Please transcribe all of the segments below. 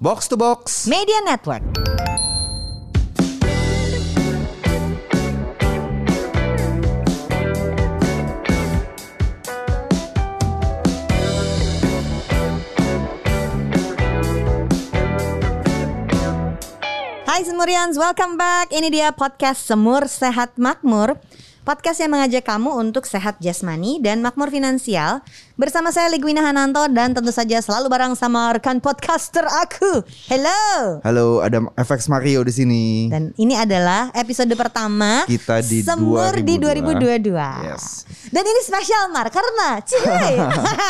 Box to Box. Media Network. Hai Semurians, welcome back. Ini dia podcast Semur Sehat Makmur. Podcast yang mengajak kamu untuk sehat jasmani dan makmur finansial. Bersama saya Ligwina Hananto dan tentu saja selalu bareng sama rekan podcaster aku. Hello! Halo, ada FX Mario di sini. Dan ini adalah episode pertama Kita di Semur di 2022 Yes. Dan ini spesial Mar karena Cibai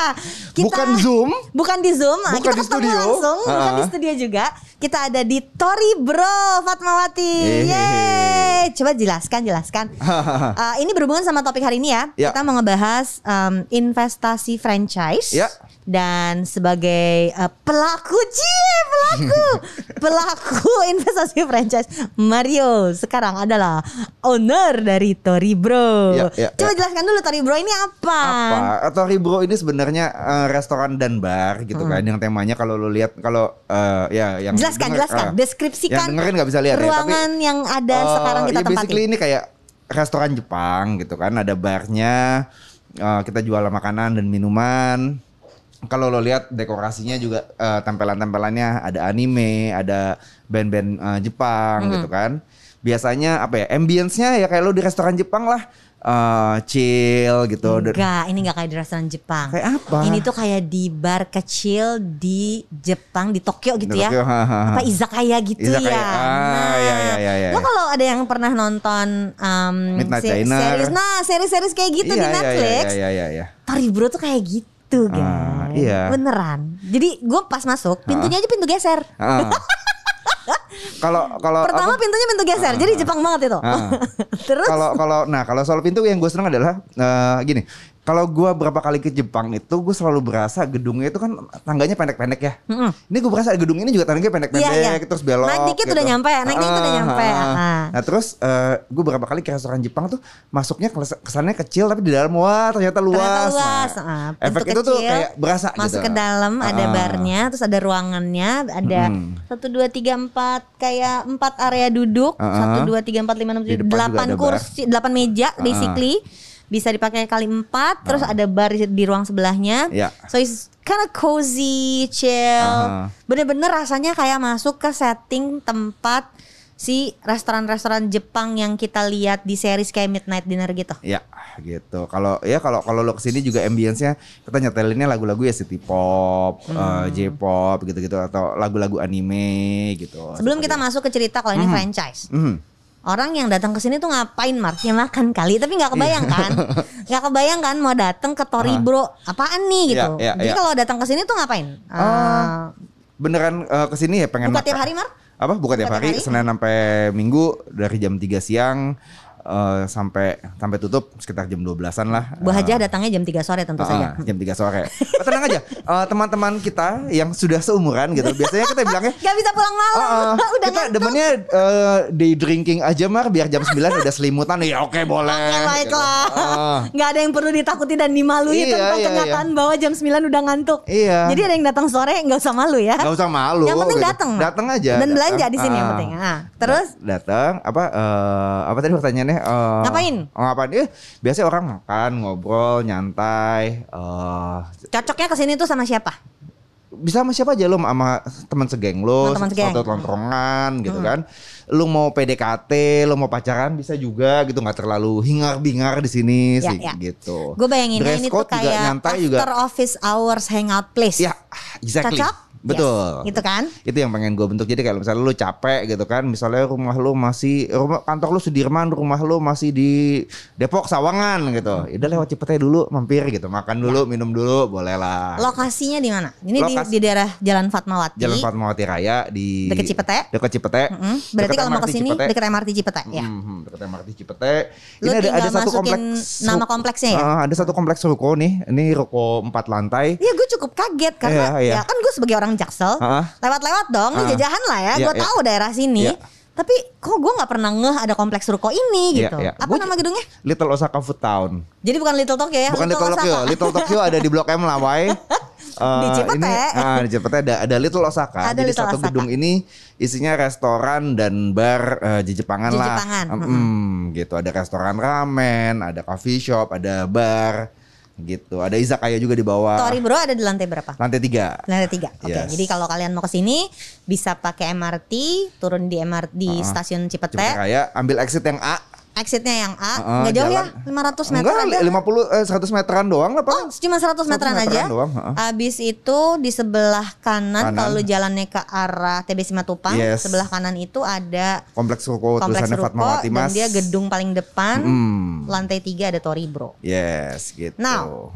Bukan Zoom. Bukan di Zoom. Bukan Kita di studio. langsung Bukan di studio juga. Kita ada di Tori Bro Fatmawati. Hehehe. Yeay Coba jelaskan jelaskan Uh, Ini berhubungan sama topik hari ini ya, Ya. Kita mau ngebahas um, investasi franchise Ya. Dan sebagai uh, pelaku Cie pelaku Pelaku investasi franchise Mario sekarang adalah owner dari Tori Bro Ya, ya, Coba ya. jelaskan dulu Tori Bro ini apa? Apa? Atau Ribro ini sebenarnya eh, restoran dan bar gitu kan yang temanya kalau lo lihat kalau eh, ya yang Jelaskan, denger- jelaskan, eh, deskripsikan yang dengerin nggak bisa lihat ya, tapi, ruangan yang ada eh, sekarang kita ya tempati. basically ini kayak restoran Jepang gitu kan ada barnya eh, kita jual makanan dan minuman kalau lo lihat dekorasinya juga eh, tempelan-tempelannya ada anime, ada band-band eh, Jepang Hmm. gitu kan. Biasanya apa ya? Ambience-nya ya kayak lo di restoran Jepang lah. eh, chill gitu. Enggak, ini enggak kayak di restoran Jepang. Kayak apa? Ini tuh kayak di bar kecil di Jepang di Tokyo gitu Di ya. Tokyo, ha, ha, ha. Apa izakaya gitu Izakaya. ya. Ah, ya, ya, ya, ya, Lo ya. kalau ada yang pernah nonton um, Midnight se- Diner. series nah, series-series kayak gitu di Iya, iya, Netflix. Iya, iya, iya, iya. Tori Bro tuh kayak gitu, guys. Ah, iya. Beneran. Jadi gue pas masuk, pintunya aja pintu geser. Ah. Kalau kalau Pertama apa? pintunya pintu geser. Jadi Jepang banget itu. Ah. Terus kalau kalau nah kalau soal pintu yang gue seneng adalah eh, gini kalau gue berapa kali ke Jepang itu gue selalu berasa gedungnya itu kan tangganya pendek-pendek ya Mm-mm. ini gue berasa gedung ini juga tangganya pendek-pendek Iya, iya. terus belok Naik dikit gitu. udah nyampe, naik dikit udah Ah, nyampe. ah, ah. Ah. nah terus gue berapa kali ke restoran Jepang tuh masuknya kesannya kecil tapi di dalam wah ternyata luas, Ternyata luas. Nah, Ah, efek itu tuh kecil, kayak berasa masuk gitu. ke dalam ada Ah. barnya terus ada ruangannya ada satu dua tiga empat kayak empat area duduk Ah, satu dua tiga empat lima enam tujuh delapan ada kursi delapan meja basically bisa dipakai kali empat terus ada bar di, ruang sebelahnya Ya. so it's kind of cozy chill Ah. bener-bener rasanya kayak masuk ke setting tempat si restoran-restoran Jepang yang kita lihat di series kayak Midnight Dinner gitu Ya gitu. Kalau ya kalau kalau lo ke sini juga ambience-nya kita nyetelinnya lagu-lagu ya city pop, Hmm. eh, J-pop gitu-gitu atau lagu-lagu anime gitu. Sebelum kita Seperti- masuk ke cerita kalau ini franchise, Mhm. Orang yang datang ke sini tuh ngapain, Mar? Ya makan kali, tapi nggak kebayang kan? Nggak kebayang kan mau datang ke Tori Bro, apaan nih gitu? Iya, iya, Jadi iya. kalau datang ke sini tuh ngapain? Eh, Beneran eh, ke sini ya pengen buka makan- tiap hari, Mar? Apa? Buka tiap Buka tiap hari, hari? Senin sampai Minggu dari jam 3 siang eh, sampai sampai tutup sekitar jam 12-an lah. Bu Eh, Hajah datangnya jam 3 sore tentu saja. Ah, jam 3 sore. Oh, tenang aja. Eh, teman-teman kita yang sudah seumuran gitu. Biasanya kita bilangnya Gak bisa pulang malam, Ah, ah. udah kita ngantuk. demennya eh, day drinking aja mar biar jam 9 udah selimutan ya oke boleh. Oke baiklah, gitu. Ah. nggak ada yang perlu ditakuti dan dimalui Iya, tentang iya, kenyataan bahwa jam 9 udah ngantuk. Iya. Jadi ada yang datang sore nggak usah malu ya. Gak usah malu. Yang penting gitu. datang. Datang aja. Dan datang. belanja di sini yang Ah. penting. Ah, terus datang apa eh, apa tadi pertanyaannya Eh, Ngapain? Oh, ngapain? Eh, biasanya orang makan, ngobrol, nyantai, eh cocoknya ke sini tuh sama siapa? bisa sama siapa aja lo sama teman segeng lo, teman segeng. atau tongkrongan gitu kan. Lu mau PDKT, lu mau pacaran bisa juga gitu nggak terlalu hingar-bingar di sini Ya, sih ya. gitu. Gue bayanginnya Dress ini tuh kayak nyantai after juga. office hours hangout place. Ya, exactly. Cocok? Betul. Yes, gitu kan? Itu yang pengen gue bentuk. Jadi kalau misalnya lu capek gitu kan, misalnya rumah lu masih rumah kantor lu Sudirman, rumah lu masih di Depok Sawangan gitu. Ya udah lewat Cipete dulu, mampir gitu, makan dulu, minum dulu, boleh lah. Lokasinya di mana? Ini di, Lokasi- di daerah Jalan Fatmawati. Jalan Fatmawati Raya di Deket Cipete? Dekat Cipete. Mm, Berarti Deket kalau mau ke sini dekat MRT Cipete ya. Hmm, dekat MRT Cipete. Lu Ini ada ada satu kompleks nama kompleksnya ya? Ah, ada satu kompleks ruko nih. Ini ruko empat lantai. Iya gue cukup kaget karena Iya, iya. ya kan gue sebagai orang jaksel Ah. lewat-lewat dong ini Ah. jajahan lah ya Iya, gue iya. tahu daerah sini Iya. tapi kok gue nggak pernah ngeh ada kompleks ruko ini Iya, gitu iya. apa Gua- nama gedungnya Little Osaka Food Town. jadi bukan Little Tokyo ya Bukan Little Tokyo. Osaka. Little Tokyo ada di Blok M Lawai. Eh, Di Cipete. Ini, ah, di Cipete ada ada Little Osaka. Ada Jadi Little satu Osaka. gedung ini isinya restoran dan bar eh, Jepangan lah. Jepangan, Mm, gitu. Ada restoran ramen, ada coffee shop, ada bar, gitu. Ada izakaya juga di bawah. Tori Bro ada di lantai berapa? Lantai tiga. Lantai tiga. Oke, Yes. jadi kalau kalian mau ke sini bisa pakai MRT, turun di MRT di stasiun Cipete. Cipete Raya, ambil exit yang A. Exitnya yang A, Heeh, nggak jauh jalan. ya, 500 meter Enggak, ada. 50 eh, 100 meteran doang lah Oh, paling. cuma 100 meteran 100 aja. meteran doang, heeh. Abis itu di sebelah kanan, Kanan. kalau jalannya ke arah TB Simatupang, Yes. sebelah kanan itu ada Kompleks Ruko kompleks tulisannya ruko Fatmawati dan Mas. dia gedung paling depan, Hmm. lantai tiga ada Tori Bro. Yes, gitu. Now.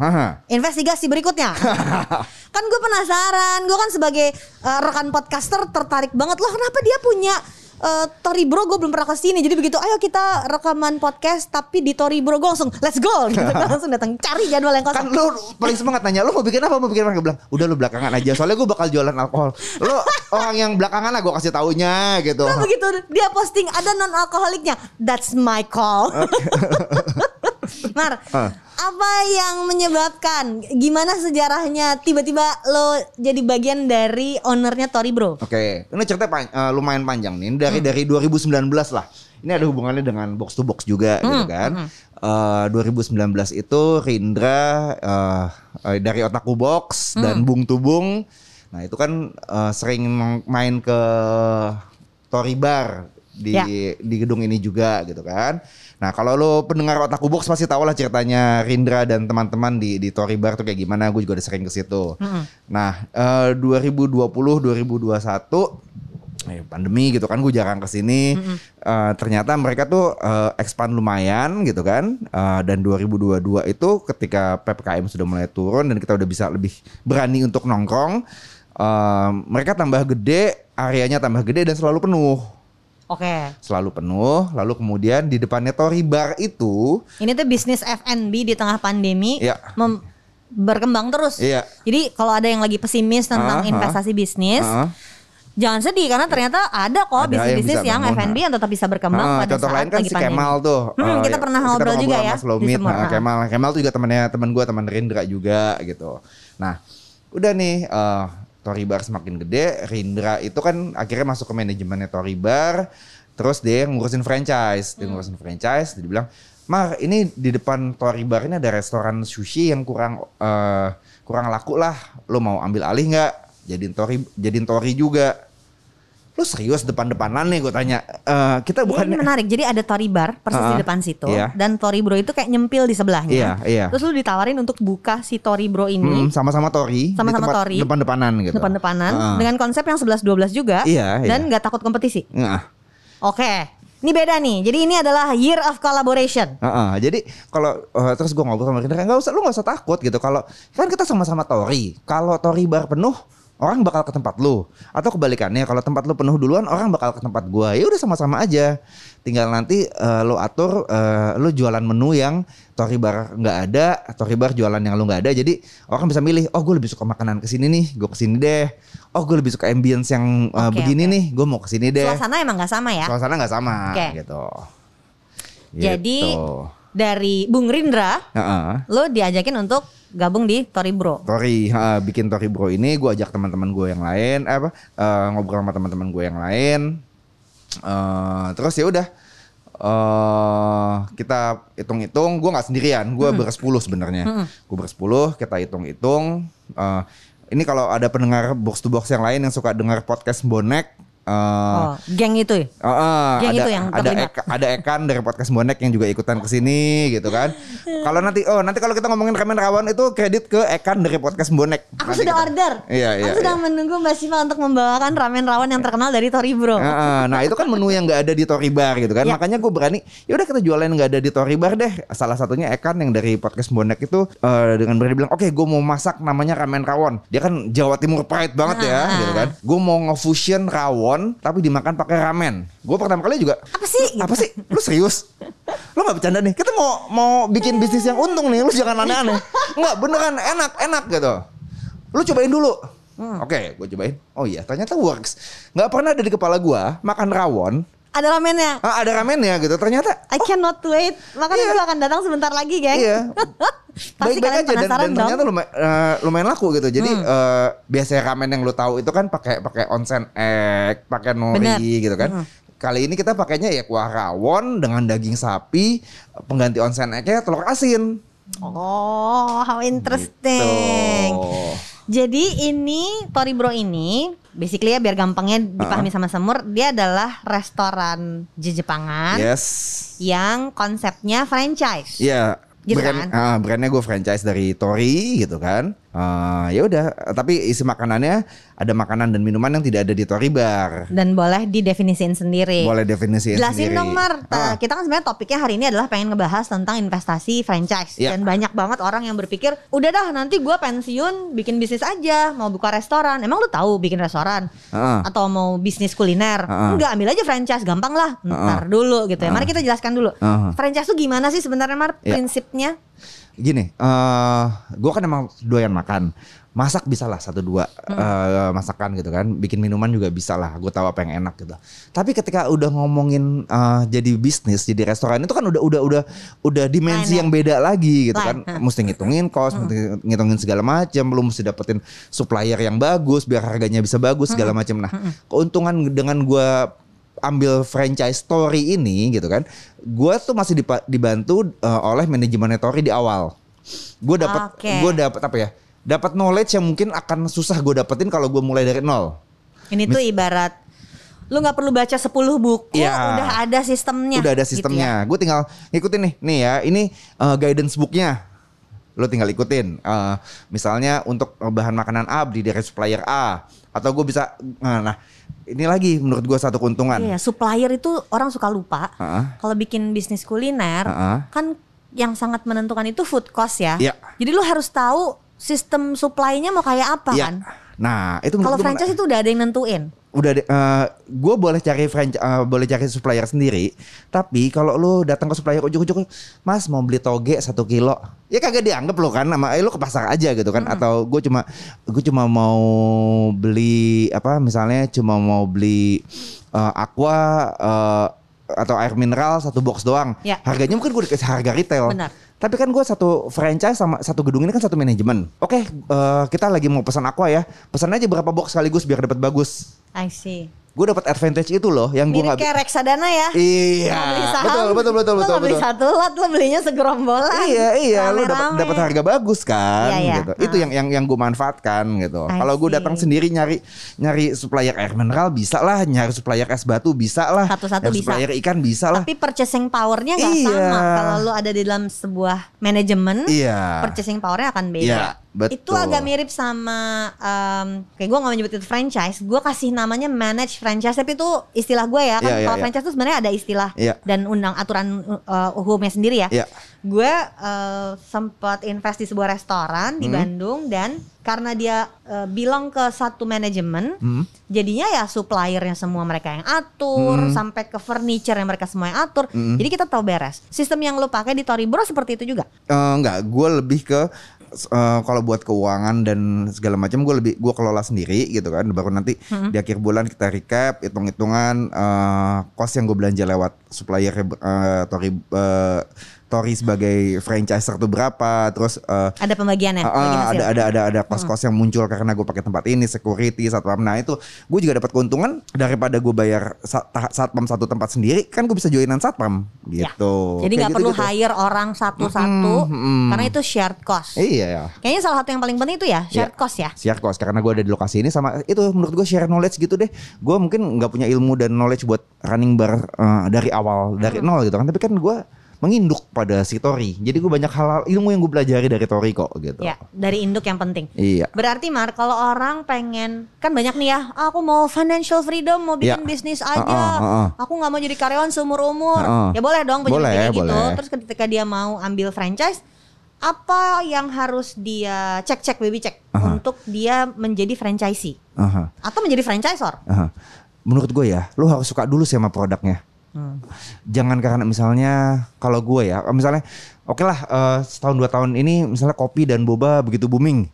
Investigasi berikutnya, kan gue penasaran, gue kan sebagai eh, rekan podcaster tertarik banget loh, kenapa dia punya eh, Tori Bro gue belum pernah ke sini jadi begitu ayo kita rekaman podcast tapi di Tori Bro gue langsung let's go gitu langsung datang cari jadwal yang Kan kosong lu paling semangat nanya, lu mau bikin apa? Mau bikin apa? Gue bilang, udah lu belakangan aja. Soalnya gue bakal jualan alkohol. Lu orang yang belakangan lah gue kasih taunya gitu. Nah begitu dia posting ada non alkoholiknya, that's my call. Mar, Hah. apa yang menyebabkan gimana sejarahnya tiba-tiba lo jadi bagian dari ownernya Tori Bro? Oke, ini cerita pan- eh, lumayan panjang nih. Dari Hmm. dari 2019 lah. Ini ada hubungannya dengan box to box juga Hmm, gitu kan. Eh, 2019 itu Rindra eh, dari Otaku Box dan Hmm. Bung Tubung. Nah, itu kan eh, sering main ke Tori Bar di Ya. di gedung ini juga gitu kan. Nah, kalau lo pendengar Otaku Box pasti tahu lah ceritanya Rindra dan teman-teman di di Tori Bar tuh kayak gimana. Gue juga udah sering ke situ. Nah, eh, 2020 2021 eh, pandemi gitu kan gue jarang ke sini. Eh, ternyata mereka tuh eh, expand lumayan gitu kan. Eh, dan 2022 itu ketika PPKM sudah mulai turun dan kita udah bisa lebih berani untuk nongkrong, eh, mereka tambah gede, areanya tambah gede dan selalu penuh. Oke, Selalu penuh, lalu kemudian di depannya Tori Bar itu ini tuh bisnis F&B di tengah pandemi Iya. mem- berkembang terus. Iya. Jadi kalau ada yang lagi pesimis tentang ah. investasi bisnis, Ah. jangan sedih karena ternyata ada kok Ada yang bisnis-bisnis yang, bangun, F&B yang tetap bisa berkembang Ah, pada contoh saat lain kan lagi si pandemi. Kemal tuh. Hmm, kita ya, pernah ngobrol juga ya Mas Lomit, nah, Ah. Kemal, Kemal tuh juga temannya teman gue, teman Rindra juga gitu. Nah, udah nih eh Tori Bar semakin gede, Rindra itu kan akhirnya masuk ke manajemennya Tori Bar, terus dia yang ngurusin franchise, Hmm. dia ngurusin franchise, dia bilang, Mar, ini di depan Tori Bar ini ada restoran sushi yang kurang eh, kurang laku lah, lo mau ambil alih nggak? Jadiin Tori, jadiin Tori juga. Lu serius depan-depanan nih gue tanya. Eh, kita bukan ini menarik. Jadi ada Tori Bar persis Ah, di depan situ iya. dan Tori Bro itu kayak nyempil di sebelahnya. Iya, iya. Terus lu ditawarin untuk buka si Tori Bro ini Mm, sama-sama Tori, Sama-sama Tori. depan-depanan gitu. depan-depanan Heeh. dengan konsep yang 11-12 juga Iya, dan iya. nggak takut kompetisi. Nah, Oke. Ini beda nih. Jadi ini adalah year of collaboration. heeh. jadi kalau eh, terus gue ngobrol sama Rindra, nggak usah, lu nggak usah takut gitu. Kalau kan kita sama-sama Tori. Kalau Tori bar penuh, orang bakal ke tempat lu. Atau kebalikannya, kalau tempat lu penuh duluan, orang bakal ke tempat gua. Ya udah sama-sama aja. Tinggal nanti eh, lu atur, eh, lu jualan menu yang Tori bar nggak ada, Tori bar jualan yang lu nggak ada. Jadi orang bisa milih, oh gue lebih suka makanan ke sini nih, gue ke sini deh. Oh gue lebih suka ambience yang eh, Oke, begini oke. nih, gue mau ke sini deh. Suasana emang nggak sama ya. Suasana nggak sama Oke. gitu. Jadi Gitu. Dari Bung Rindra, Heeh. lo diajakin untuk gabung di Tori Bro. Tori, ha, bikin Tori Bro ini gue ajak teman-teman gue yang lain, eh, apa eh, ngobrol sama teman-teman gue yang lain. Eh, terus ya udah eh kita hitung-hitung, gue nggak sendirian, gue bersepuluh sebenarnya, gue bersepuluh, kita hitung-hitung. eh, ini kalau ada pendengar box to box yang lain yang suka dengar podcast bonek, eh, Oh, geng itu ya? Oh, eh, Geng ada itu yang ada. Eka- ada Ekan dari podcast bonek yang juga ikutan ke sini gitu kan. Kalau nanti oh nanti kalau kita ngomongin ramen rawon itu kredit ke Ekan dari podcast bonek. Aku Nanti sudah kita- order. Iya iya. Aku sedang iya. menunggu Mbak Siva untuk membawakan ramen rawon yang terkenal dari Tori Bro. Eh, eh, nah itu kan menu yang nggak ada di Tori Bar gitu kan. Ya. Makanya gue berani. Ya udah kita jualan nggak ada di Tori Bar deh. Salah satunya Ekan yang dari podcast bonek itu eh, dengan berani bilang, oke gue mau masak namanya ramen rawon. Dia kan Jawa Timur pride banget ya Ah. gitu kan. Gue mau nge-fusion rawon tapi dimakan pakai ramen. Gue pertama kali juga Apa sih? apa sih? Lu serius? Lu nggak bercanda nih? Kita mau mau bikin bisnis yang untung nih. Lu jangan aneh-aneh. Nggak beneran enak enak gitu. Lu cobain dulu. Oke, gue cobain. Oh iya, ternyata works. Nggak pernah ada di kepala gua makan rawon Ada ramennya. Ah, ada ramennya gitu. Ternyata I cannot wait. Makanya gue akan datang sebentar lagi, geng. Iya. Pasti Baik-baik kalian aja dan, penasaran dan dong. ternyata lumayan, eh, lumayan laku gitu. Jadi eh, biasanya ramen yang lu tahu itu kan pakai pakai onsen egg, pakai nori Bener. gitu kan. Kali ini kita pakainya ya kuah rawon dengan daging sapi, pengganti onsen eggnya telur asin. Oh, how interesting. Tuh. Jadi ini Tori Bro ini basically ya biar gampangnya dipahami sama Semur, dia adalah restoran Jepangan Yes. yang konsepnya franchise. Iya. Gitu kan? brand, ah, brandnya gue franchise dari Tori gitu kan. Ah, ya udah, tapi isi makanannya ada makanan dan minuman yang tidak ada di Tori Bar. Dan boleh didefinisiin sendiri. Boleh definisiin Jelasin sendiri. dong Mar, Ah. Uh, kita kan sebenarnya topiknya hari ini adalah pengen ngebahas tentang investasi franchise Iya. dan banyak banget orang yang berpikir udah dah nanti gue pensiun bikin bisnis aja mau buka restoran emang lu tahu bikin restoran Ah. atau mau bisnis kuliner Ah. enggak ambil aja franchise gampang lah ntar dulu gitu ya mari kita jelaskan dulu Ah. franchise tuh gimana sih sebenarnya Mar Iya. prinsipnya Gini, eh gue kan emang doyan makan. Masak bisa lah satu dua eh, masakan gitu kan. Bikin minuman juga bisa lah. Gue tahu apa yang enak gitu. Tapi ketika udah ngomongin eh, jadi bisnis, jadi restoran itu kan udah udah udah udah dimensi Lain ya? yang beda lagi gitu Lain, kan. Mesti ngitungin cost, mesti ngitungin segala macam. Belum mesti dapetin supplier yang bagus biar harganya bisa bagus segala macam. Nah, keuntungan dengan gue ambil franchise story ini gitu kan, gue tuh masih dipa- dibantu uh, oleh manajemen story di awal. Gue dapat, Oke. gue dapat apa ya? Dapat knowledge yang mungkin akan susah gue dapetin kalau gue mulai dari nol. ini tuh ibarat lu nggak perlu baca 10 buku Iya. udah ada sistemnya Udah ada gitu ya. sistemnya. Gue tinggal ngikutin nih, nih ya. Ini uh, guidance booknya. Lo tinggal ikutin. Uh, misalnya untuk uh, bahan makanan A beli dari supplier A, atau gue bisa, nah, nah, ini lagi menurut gue satu keuntungan. Iya, supplier itu orang suka lupa. Heeh. Kalau bikin bisnis kuliner, Heeh. kan yang sangat menentukan itu food cost ya. Iya. Jadi lu harus tahu sistem supply-nya mau kayak apa Iya. kan. Nah, itu Kalau franchise itu udah ada yang nentuin. Udah gue boleh cari franchise boleh cari supplier sendiri tapi kalau lu datang ke supplier ujuk-ujuk mas mau beli toge satu kilo ya kagak dianggap lo kan sama eh, lu ke pasar aja gitu kan atau gue cuma gue cuma mau beli apa misalnya cuma mau beli eh, aqua eh, atau air mineral satu box doang Ya. harganya mungkin gue dikasih harga retail Benar. tapi kan gue satu franchise sama satu gedung ini kan satu manajemen. Oke, eh, kita lagi mau pesan aqua ya. Pesan aja berapa box sekaligus biar dapat bagus. I see. Gue dapat advantage itu loh yang gue nggak. kayak reksadana ya. Iya, saham, betul betul betul betul nggak beli betul. satu lot, lu belinya segerombolan. Iya iya, lu dapat dapat harga bagus kan, Iya, iya. gitu. Itu Ah. yang yang yang gue manfaatkan gitu. Kalau gue datang sendiri nyari nyari supplier air mineral bisa lah, nyari supplier es batu bisa lah, Satu-satu nyari bisa. supplier ikan bisa lah. Tapi purchasing powernya nggak Iya. sama. Kalau lu ada di dalam sebuah manajemen, Iya. purchasing powernya akan beda. Iya, betul. Itu agak mirip sama um, kayak gue nyebut itu franchise, gue kasih namanya manage franchise tapi itu istilah gue ya kan. Iya, iya, Kalau iya. franchise itu sebenarnya ada istilah Iya. dan undang aturan uh, hukumnya sendiri ya. Iya. Gue uh, sempat invest di sebuah restoran Hmm. di Bandung dan karena dia uh, bilang ke satu manajemen, Hmm. jadinya ya suppliernya semua mereka yang atur, Hmm. sampai ke furniture yang mereka semua yang atur. Jadi kita tahu beres. Sistem yang lo pakai di Toribro seperti itu juga. Eh, enggak, gue lebih ke eh, kalau buat keuangan dan segala macam gue lebih gue kelola sendiri gitu kan. Baru nanti di akhir bulan kita recap hitung-hitungan eh cost yang gue belanja lewat supplier eh, Tori eh, Tori sebagai franchiser tuh berapa, terus eh, Ada pembagiannya, pembagian hasil. ada ada ada ada kos-kos yang muncul karena gue pakai tempat ini security satpam nah itu gue juga dapat keuntungan daripada gue bayar sat- satpam satu tempat sendiri kan gue bisa joinan satpam Ya. gitu Jadi nggak Kayak perlu gitu-gitu. hire orang satu-satu Mm-mm, mm-mm. karena itu shared cost. iya ya Kayaknya salah satu yang paling penting itu ya shared Iya. cost ya. share cost karena gue ada di lokasi ini sama itu menurut gue share knowledge gitu deh gue mungkin nggak punya ilmu dan knowledge buat running bar eh, dari awal dari Hmm. nol gitu kan tapi kan gue menginduk pada si Tori jadi gue banyak hal ilmu yang gue pelajari dari Tori kok gitu Ya, dari induk yang penting. iya Berarti Mar, kalau orang pengen kan banyak nih ya, "Ah, aku mau financial freedom, mau bikin Ya. bisnis aja, Uh-uh, uh-uh. aku nggak mau jadi karyawan seumur umur. Ya boleh dong punya Boleh, kayak gitu. boleh. Terus ketika dia mau ambil franchise, apa yang harus dia cek cek baby cek Uh-huh. untuk dia menjadi franchisee Aha, atau menjadi franchisor? aha. menurut gue ya lu harus suka dulu sih sama produknya Hmm. jangan karena misalnya kalau gue ya misalnya oke lah eh, setahun dua tahun ini misalnya kopi dan boba begitu booming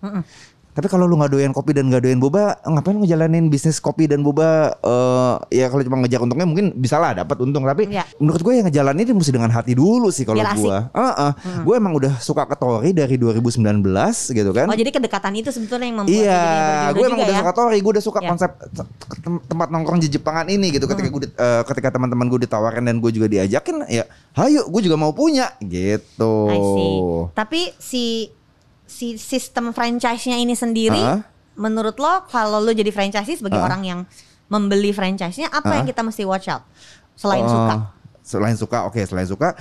Tapi kalau lu nggak doyan kopi dan nggak doyan boba, ngapain lu ngejalanin bisnis kopi dan boba? eh ya kalau cuma ngejar untungnya mungkin bisa lah dapat untung. Tapi Iya. menurut gue yang ngejalanin itu mesti dengan hati dulu sih kalau Biar asik. gue. Heeh. Gue emang udah suka ke Tori dari 2019 gitu kan. Oh jadi kedekatan itu sebetulnya yang membuat Iya, gue emang udah ya. suka Tori, gue udah suka Ya. konsep te- tem- tempat nongkrong di Jepangan ini gitu. Ketika gue di- eh, ketika teman-teman gue ditawarin dan gue juga diajakin, ya, hayo, gue juga mau punya gitu. I see. Tapi si si sistem franchise-nya ini sendiri, Hah? menurut lo kalau lo jadi franchisee sebagai Hah? orang yang membeli franchise-nya, apa Hah? yang kita mesti watch out selain Eh, suka? Selain suka, oke, selain suka.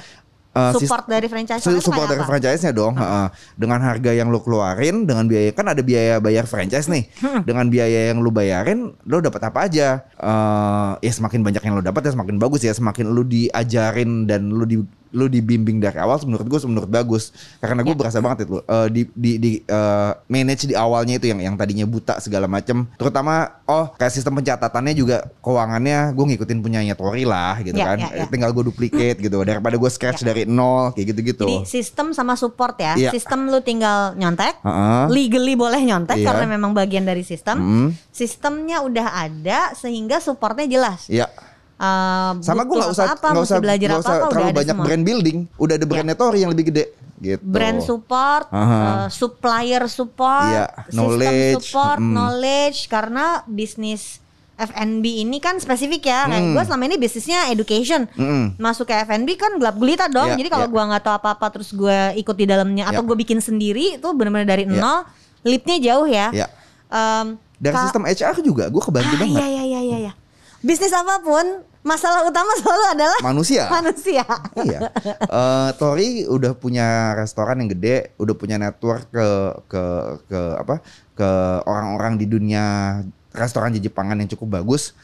eh, sis- Support dari franchise Su- support dari franchise-nya dong. heeh. Dengan harga yang lu keluarin, dengan biaya kan ada biaya bayar franchise nih. Dengan biaya yang lu bayarin, lu dapat apa aja? Eh ya semakin banyak yang lu dapat ya semakin bagus ya. Semakin lu diajarin dan lu di lu dibimbing dari awal menurut gue menurut bagus karena gue Ya. berasa banget itu eh, di di di eh, manage di awalnya itu yang yang tadinya buta segala macem terutama oh kayak sistem pencatatannya juga keuangannya gue ngikutin punyanya Tori lah gitu Ya, kan ya, ya. tinggal gue duplicate gitu daripada gue scratch Ya. dari nol kayak gitu-gitu Jadi sistem sama support ya. Iya. Sistem lu tinggal nyontek, Heeh. legally boleh nyontek Iya. karena memang bagian dari sistem. Mm. Sistemnya udah ada sehingga supportnya jelas. Iya. Eh, Sama gue nggak usah nggak usah belajar usah apa-apa udah terlalu banyak semua. brand building. Udah ada brandnya Tori yang lebih gede gitu. brand support, Aha. eh, supplier support, Iya, system knowledge, support, mm. knowledge karena bisnis F&B ini kan spesifik ya. Kayak Mm. gue selama ini bisnisnya education. Mm-mm. Masuk ke F&B kan gelap gulita dong. Iya, Jadi kalau iya. gua nggak tahu apa-apa terus gue ikut di dalamnya atau Iya. gue bikin sendiri itu benar-benar dari Iya. nol. Lipnya jauh ya. Iya. Em, Dari sistem HR juga gue kebantu ah, banget. Iya iya iya iya. Bisnis apa pun masalah utama selalu adalah Manusia. manusia. iya. Eh, Tori udah punya restoran yang gede, udah punya network ke ke ke apa? ke orang-orang di dunia restoran di Jepangan yang cukup bagus.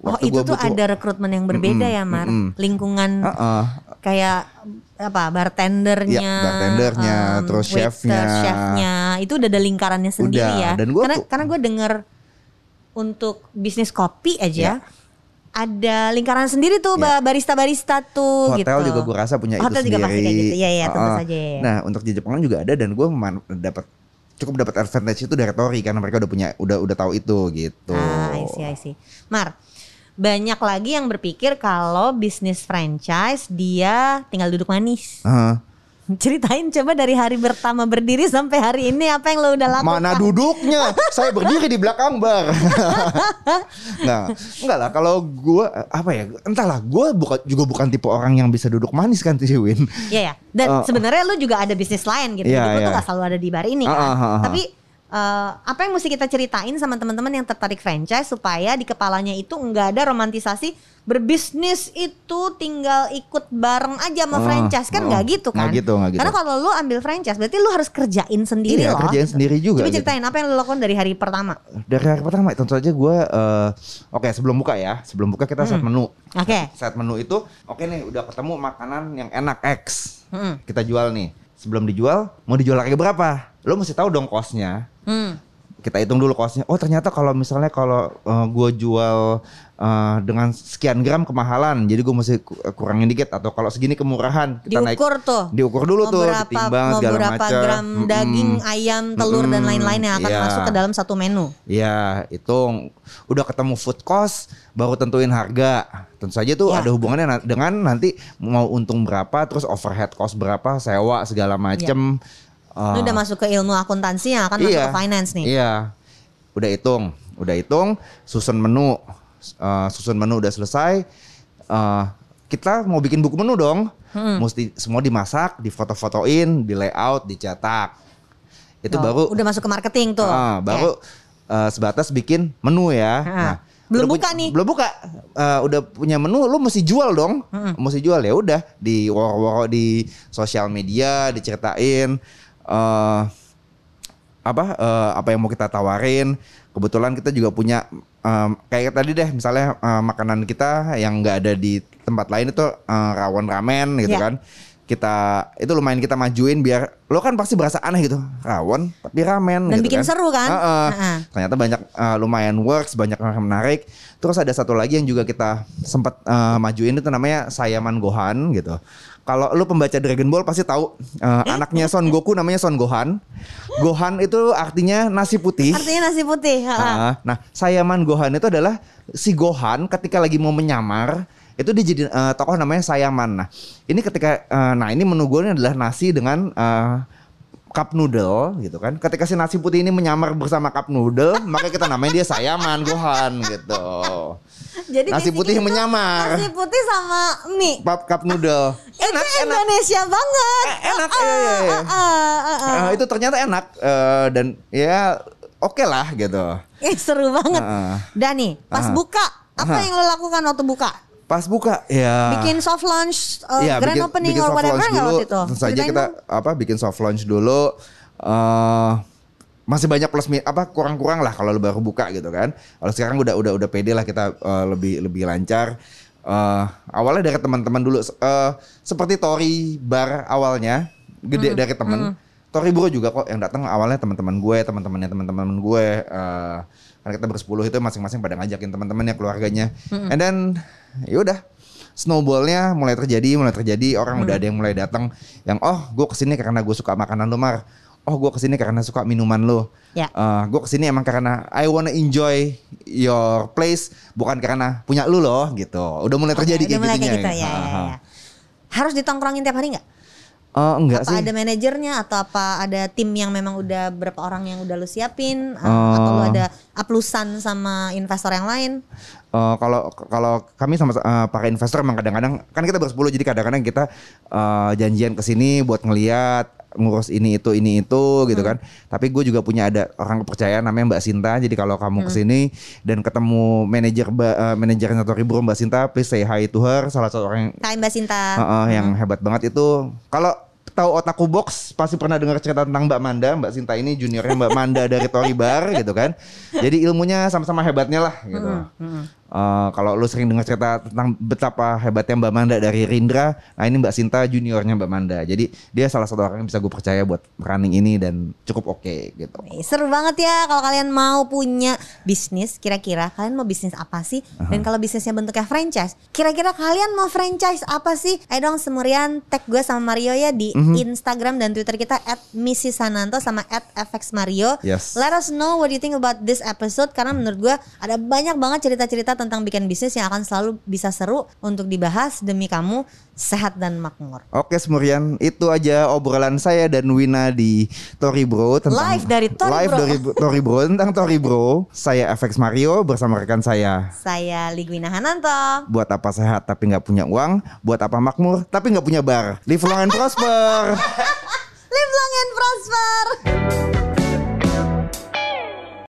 Oh itu gua tuh butuh- ada rekrutmen yang berbeda Mm-mm, ya Mar. mm-mm. Lingkungan Heeh. kayak apa bartendernya, Iya, bartendernya, em, terus waiter, chefnya. chefnya, itu udah ada lingkarannya sendiri Udah, ya. dan gua karena tuh- karena gue denger untuk bisnis kopi aja Ya. Ada lingkaran sendiri tuh barista barista tuh Hotel gitu. juga gue rasa punya Hotel itu juga sendiri. pasti kayak gitu. Iya iya tentu Heeh. saja. ya. Nah untuk di Jepang juga ada dan gue dapat cukup dapat advantage itu dari Tori karena mereka udah punya udah udah tahu itu gitu. Ah, I see, I see. Mar, banyak lagi yang berpikir kalau bisnis franchise dia tinggal duduk manis. Heeh. Ceritain coba dari hari pertama berdiri sampai hari ini apa yang lo udah lakukan? Mana duduknya? Saya berdiri di belakang bar. nah, enggak lah kalau gue apa ya? Entahlah, gue bukan juga bukan tipe orang yang bisa duduk manis kan Tiwin. Iya ya. Dan Oh. sebenarnya lu juga ada bisnis lain gitu. Iya, Jadi tuh iya. gak selalu ada di bar ini kan. Ah, ah, ah. Tapi eh, apa yang mesti kita ceritain sama teman-teman yang tertarik franchise supaya di kepalanya itu enggak ada romantisasi berbisnis itu tinggal ikut bareng aja sama Ah, franchise kan nggak gitu kan? Nggak gitu, nggak gitu. Karena kalau lu ambil franchise berarti lu harus kerjain sendiri Iya, loh. kerjain sendiri juga Coba gitu. ceritain apa yang lu lakukan dari hari pertama. Dari hari pertama tentu saja gue eh, oke sebelum buka ya, sebelum buka kita set menu. Oke. Set menu itu oke nih udah ketemu makanan yang enak X. Hmm. Kita jual nih. Sebelum dijual mau dijual harga berapa? Lo mesti tahu dong kosnya. Hmm. kita hitung dulu kosnya. Oh ternyata kalau misalnya kalau gue jual eh, dengan sekian gram kemahalan, jadi gue mesti ku- kurangin dikit atau kalau segini kemurahan kita naik Diukur tuh. diukur dulu mau tuh, berapa, ditimbang mau segala berapa macam. gram Mm-mm. daging, ayam, telur dan Mm-mm. lain-lain yang akan Iya. masuk ke dalam satu menu. Iya, hitung. Udah ketemu food cost, baru tentuin harga. Tentu saja tuh Ya. ada hubungannya dengan nanti mau untung berapa, terus overhead cost berapa, sewa segala macem. Lu Eh, udah masuk ke ilmu akuntansi yang akan masuk ke finance nih. Iya. Udah hitung, udah hitung, susun menu. Eh, susun menu udah selesai. Eh, kita mau bikin buku menu dong. Hmm. Mesti semua dimasak, difoto-fotoin, di layout, dicetak. Itu Oh, baru udah masuk ke marketing tuh. Ah, baru eh, sebatas bikin menu ya. Ah. Belum udah buka punya- nih. Belum buka. Eh, udah punya menu, lu mesti jual dong. Mesti jual ya udah di woro-woro di sosial media diceritain eh apa eh, apa yang mau kita tawarin. Kebetulan kita juga punya em, kayak tadi deh misalnya eh, makanan kita yang nggak ada di tempat lain itu eh, rawon ramen gitu Ya. kan. kita itu lumayan kita majuin biar lo kan pasti berasa aneh gitu rawon tapi ramen Dan gitu bikin kan. seru kan? Heeh. Heeh. ternyata banyak eh, lumayan works banyak yang menarik terus ada satu lagi yang juga kita sempat eh, majuin itu namanya Sayaman Gohan gitu kalau lu pembaca Dragon Ball pasti tahu eh, anaknya Son Goku namanya Son Gohan Gohan itu artinya nasi putih Artinya nasi putih. ha, ha. Ah, nah, Sayaman Gohan itu adalah si Gohan ketika lagi mau menyamar itu dia jadi eh, tokoh namanya Sayaman. Nah, ini ketika eh, nah ini menu gue adalah nasi dengan eh, cup noodle gitu kan. Ketika si nasi putih ini menyamar bersama cup noodle, maka kita namain dia Sayaman Gohan gitu. Jadi Nasi putih itu menyamar. Nasi putih sama mie. Cup, cup noodle. itu Indonesia banget. Eh, enak, iya, iya. Ah, ah, ah, ah. Eh, itu ternyata enak eh, dan ya oke lah gitu. Ih, seru banget. Heeh. Dani, pas Ah. buka, apa Ah. yang lo lakukan waktu buka? Pas buka ya Bikin soft launch, uh, Iya, grand bikin, opening bikin or whatever nggak dulu. waktu itu? Tentu saja kita dong. apa bikin soft launch dulu. eh masih banyak plus apa kurang-kurang lah kalau lu baru buka gitu kan. Kalau sekarang udah udah udah pede lah kita eh, lebih lebih lancar. Eh awalnya dari teman-teman dulu eh seperti Tori Bar awalnya gede dari temen. Tori Bro juga kok yang datang awalnya teman-teman gue, teman-temannya teman-teman gue. eh karena kita bersepuluh itu masing-masing pada ngajakin teman-temannya keluarganya. And then yaudah snowballnya mulai terjadi mulai terjadi orang udah ada yang mulai datang yang oh gue ke sini karena gue suka makanan lo mar oh gue ke sini karena suka minuman lo Ya. gue ke sini emang karena I wanna enjoy your place bukan karena punya lu loh gitu udah mulai terjadi Oke, kayak udah mulai gitunya kayak gitu ya, ya, ha. ya. Harus ditongkrongin tiap hari nggak? Eh, enggak Apa sih. ada manajernya atau apa ada tim yang memang udah berapa orang yang udah lu siapin? Uh, atau lu ada aplusan sama investor yang lain? Eh, kalau kalau kami sama eh, para investor emang kadang-kadang kan kita bersepuluh jadi kadang-kadang kita eh, janjian ke sini buat ngeliat ngurus ini itu ini itu gitu kan. Tapi gue juga punya ada orang kepercayaan namanya Mbak Sinta. Jadi kalau kamu ke sini dan ketemu manajer Mbak eh, manajernya Tori Bro Mbak Sinta, please say hi to her. Salah satu orang yang Hai Mbak Sinta. Heeh, yang hebat banget itu kalau tahu otaku box pasti pernah dengar cerita tentang Mbak Manda, Mbak Sinta ini juniornya Mbak Manda dari Tori Bar gitu kan. Jadi ilmunya sama-sama hebatnya lah gitu. Eh, kalau lu sering dengar cerita tentang betapa hebatnya Mbak Manda dari Rindra, nah ini Mbak Sinta juniornya Mbak Manda. Jadi dia salah satu orang yang bisa gue percaya buat running ini dan cukup oke gitu. Eh, Seru banget ya kalau kalian mau punya bisnis kira-kira kalian mau bisnis apa sih? Dan kalau bisnisnya bentuknya franchise, kira-kira kalian mau franchise apa sih? Eh dong semurian tag gue sama Mario ya di Mhm. Instagram dan Twitter kita @misisananto sama @fxmario. Yes. Let us know what you think about this episode karena menurut gue ada banyak banget cerita-cerita tentang bikin bisnis yang akan selalu bisa seru untuk dibahas demi kamu sehat dan makmur. Oke Semurian, itu aja obrolan saya dan Wina di Tori Bro tentang Live dari Tori live Bro. dari Tori Bro tentang Tori Bro. Saya FX Mario bersama rekan saya. Saya Ligwina Hananto. Buat apa sehat tapi nggak punya uang, buat apa makmur tapi nggak punya bar. Live long and prosper. Live long and prosper.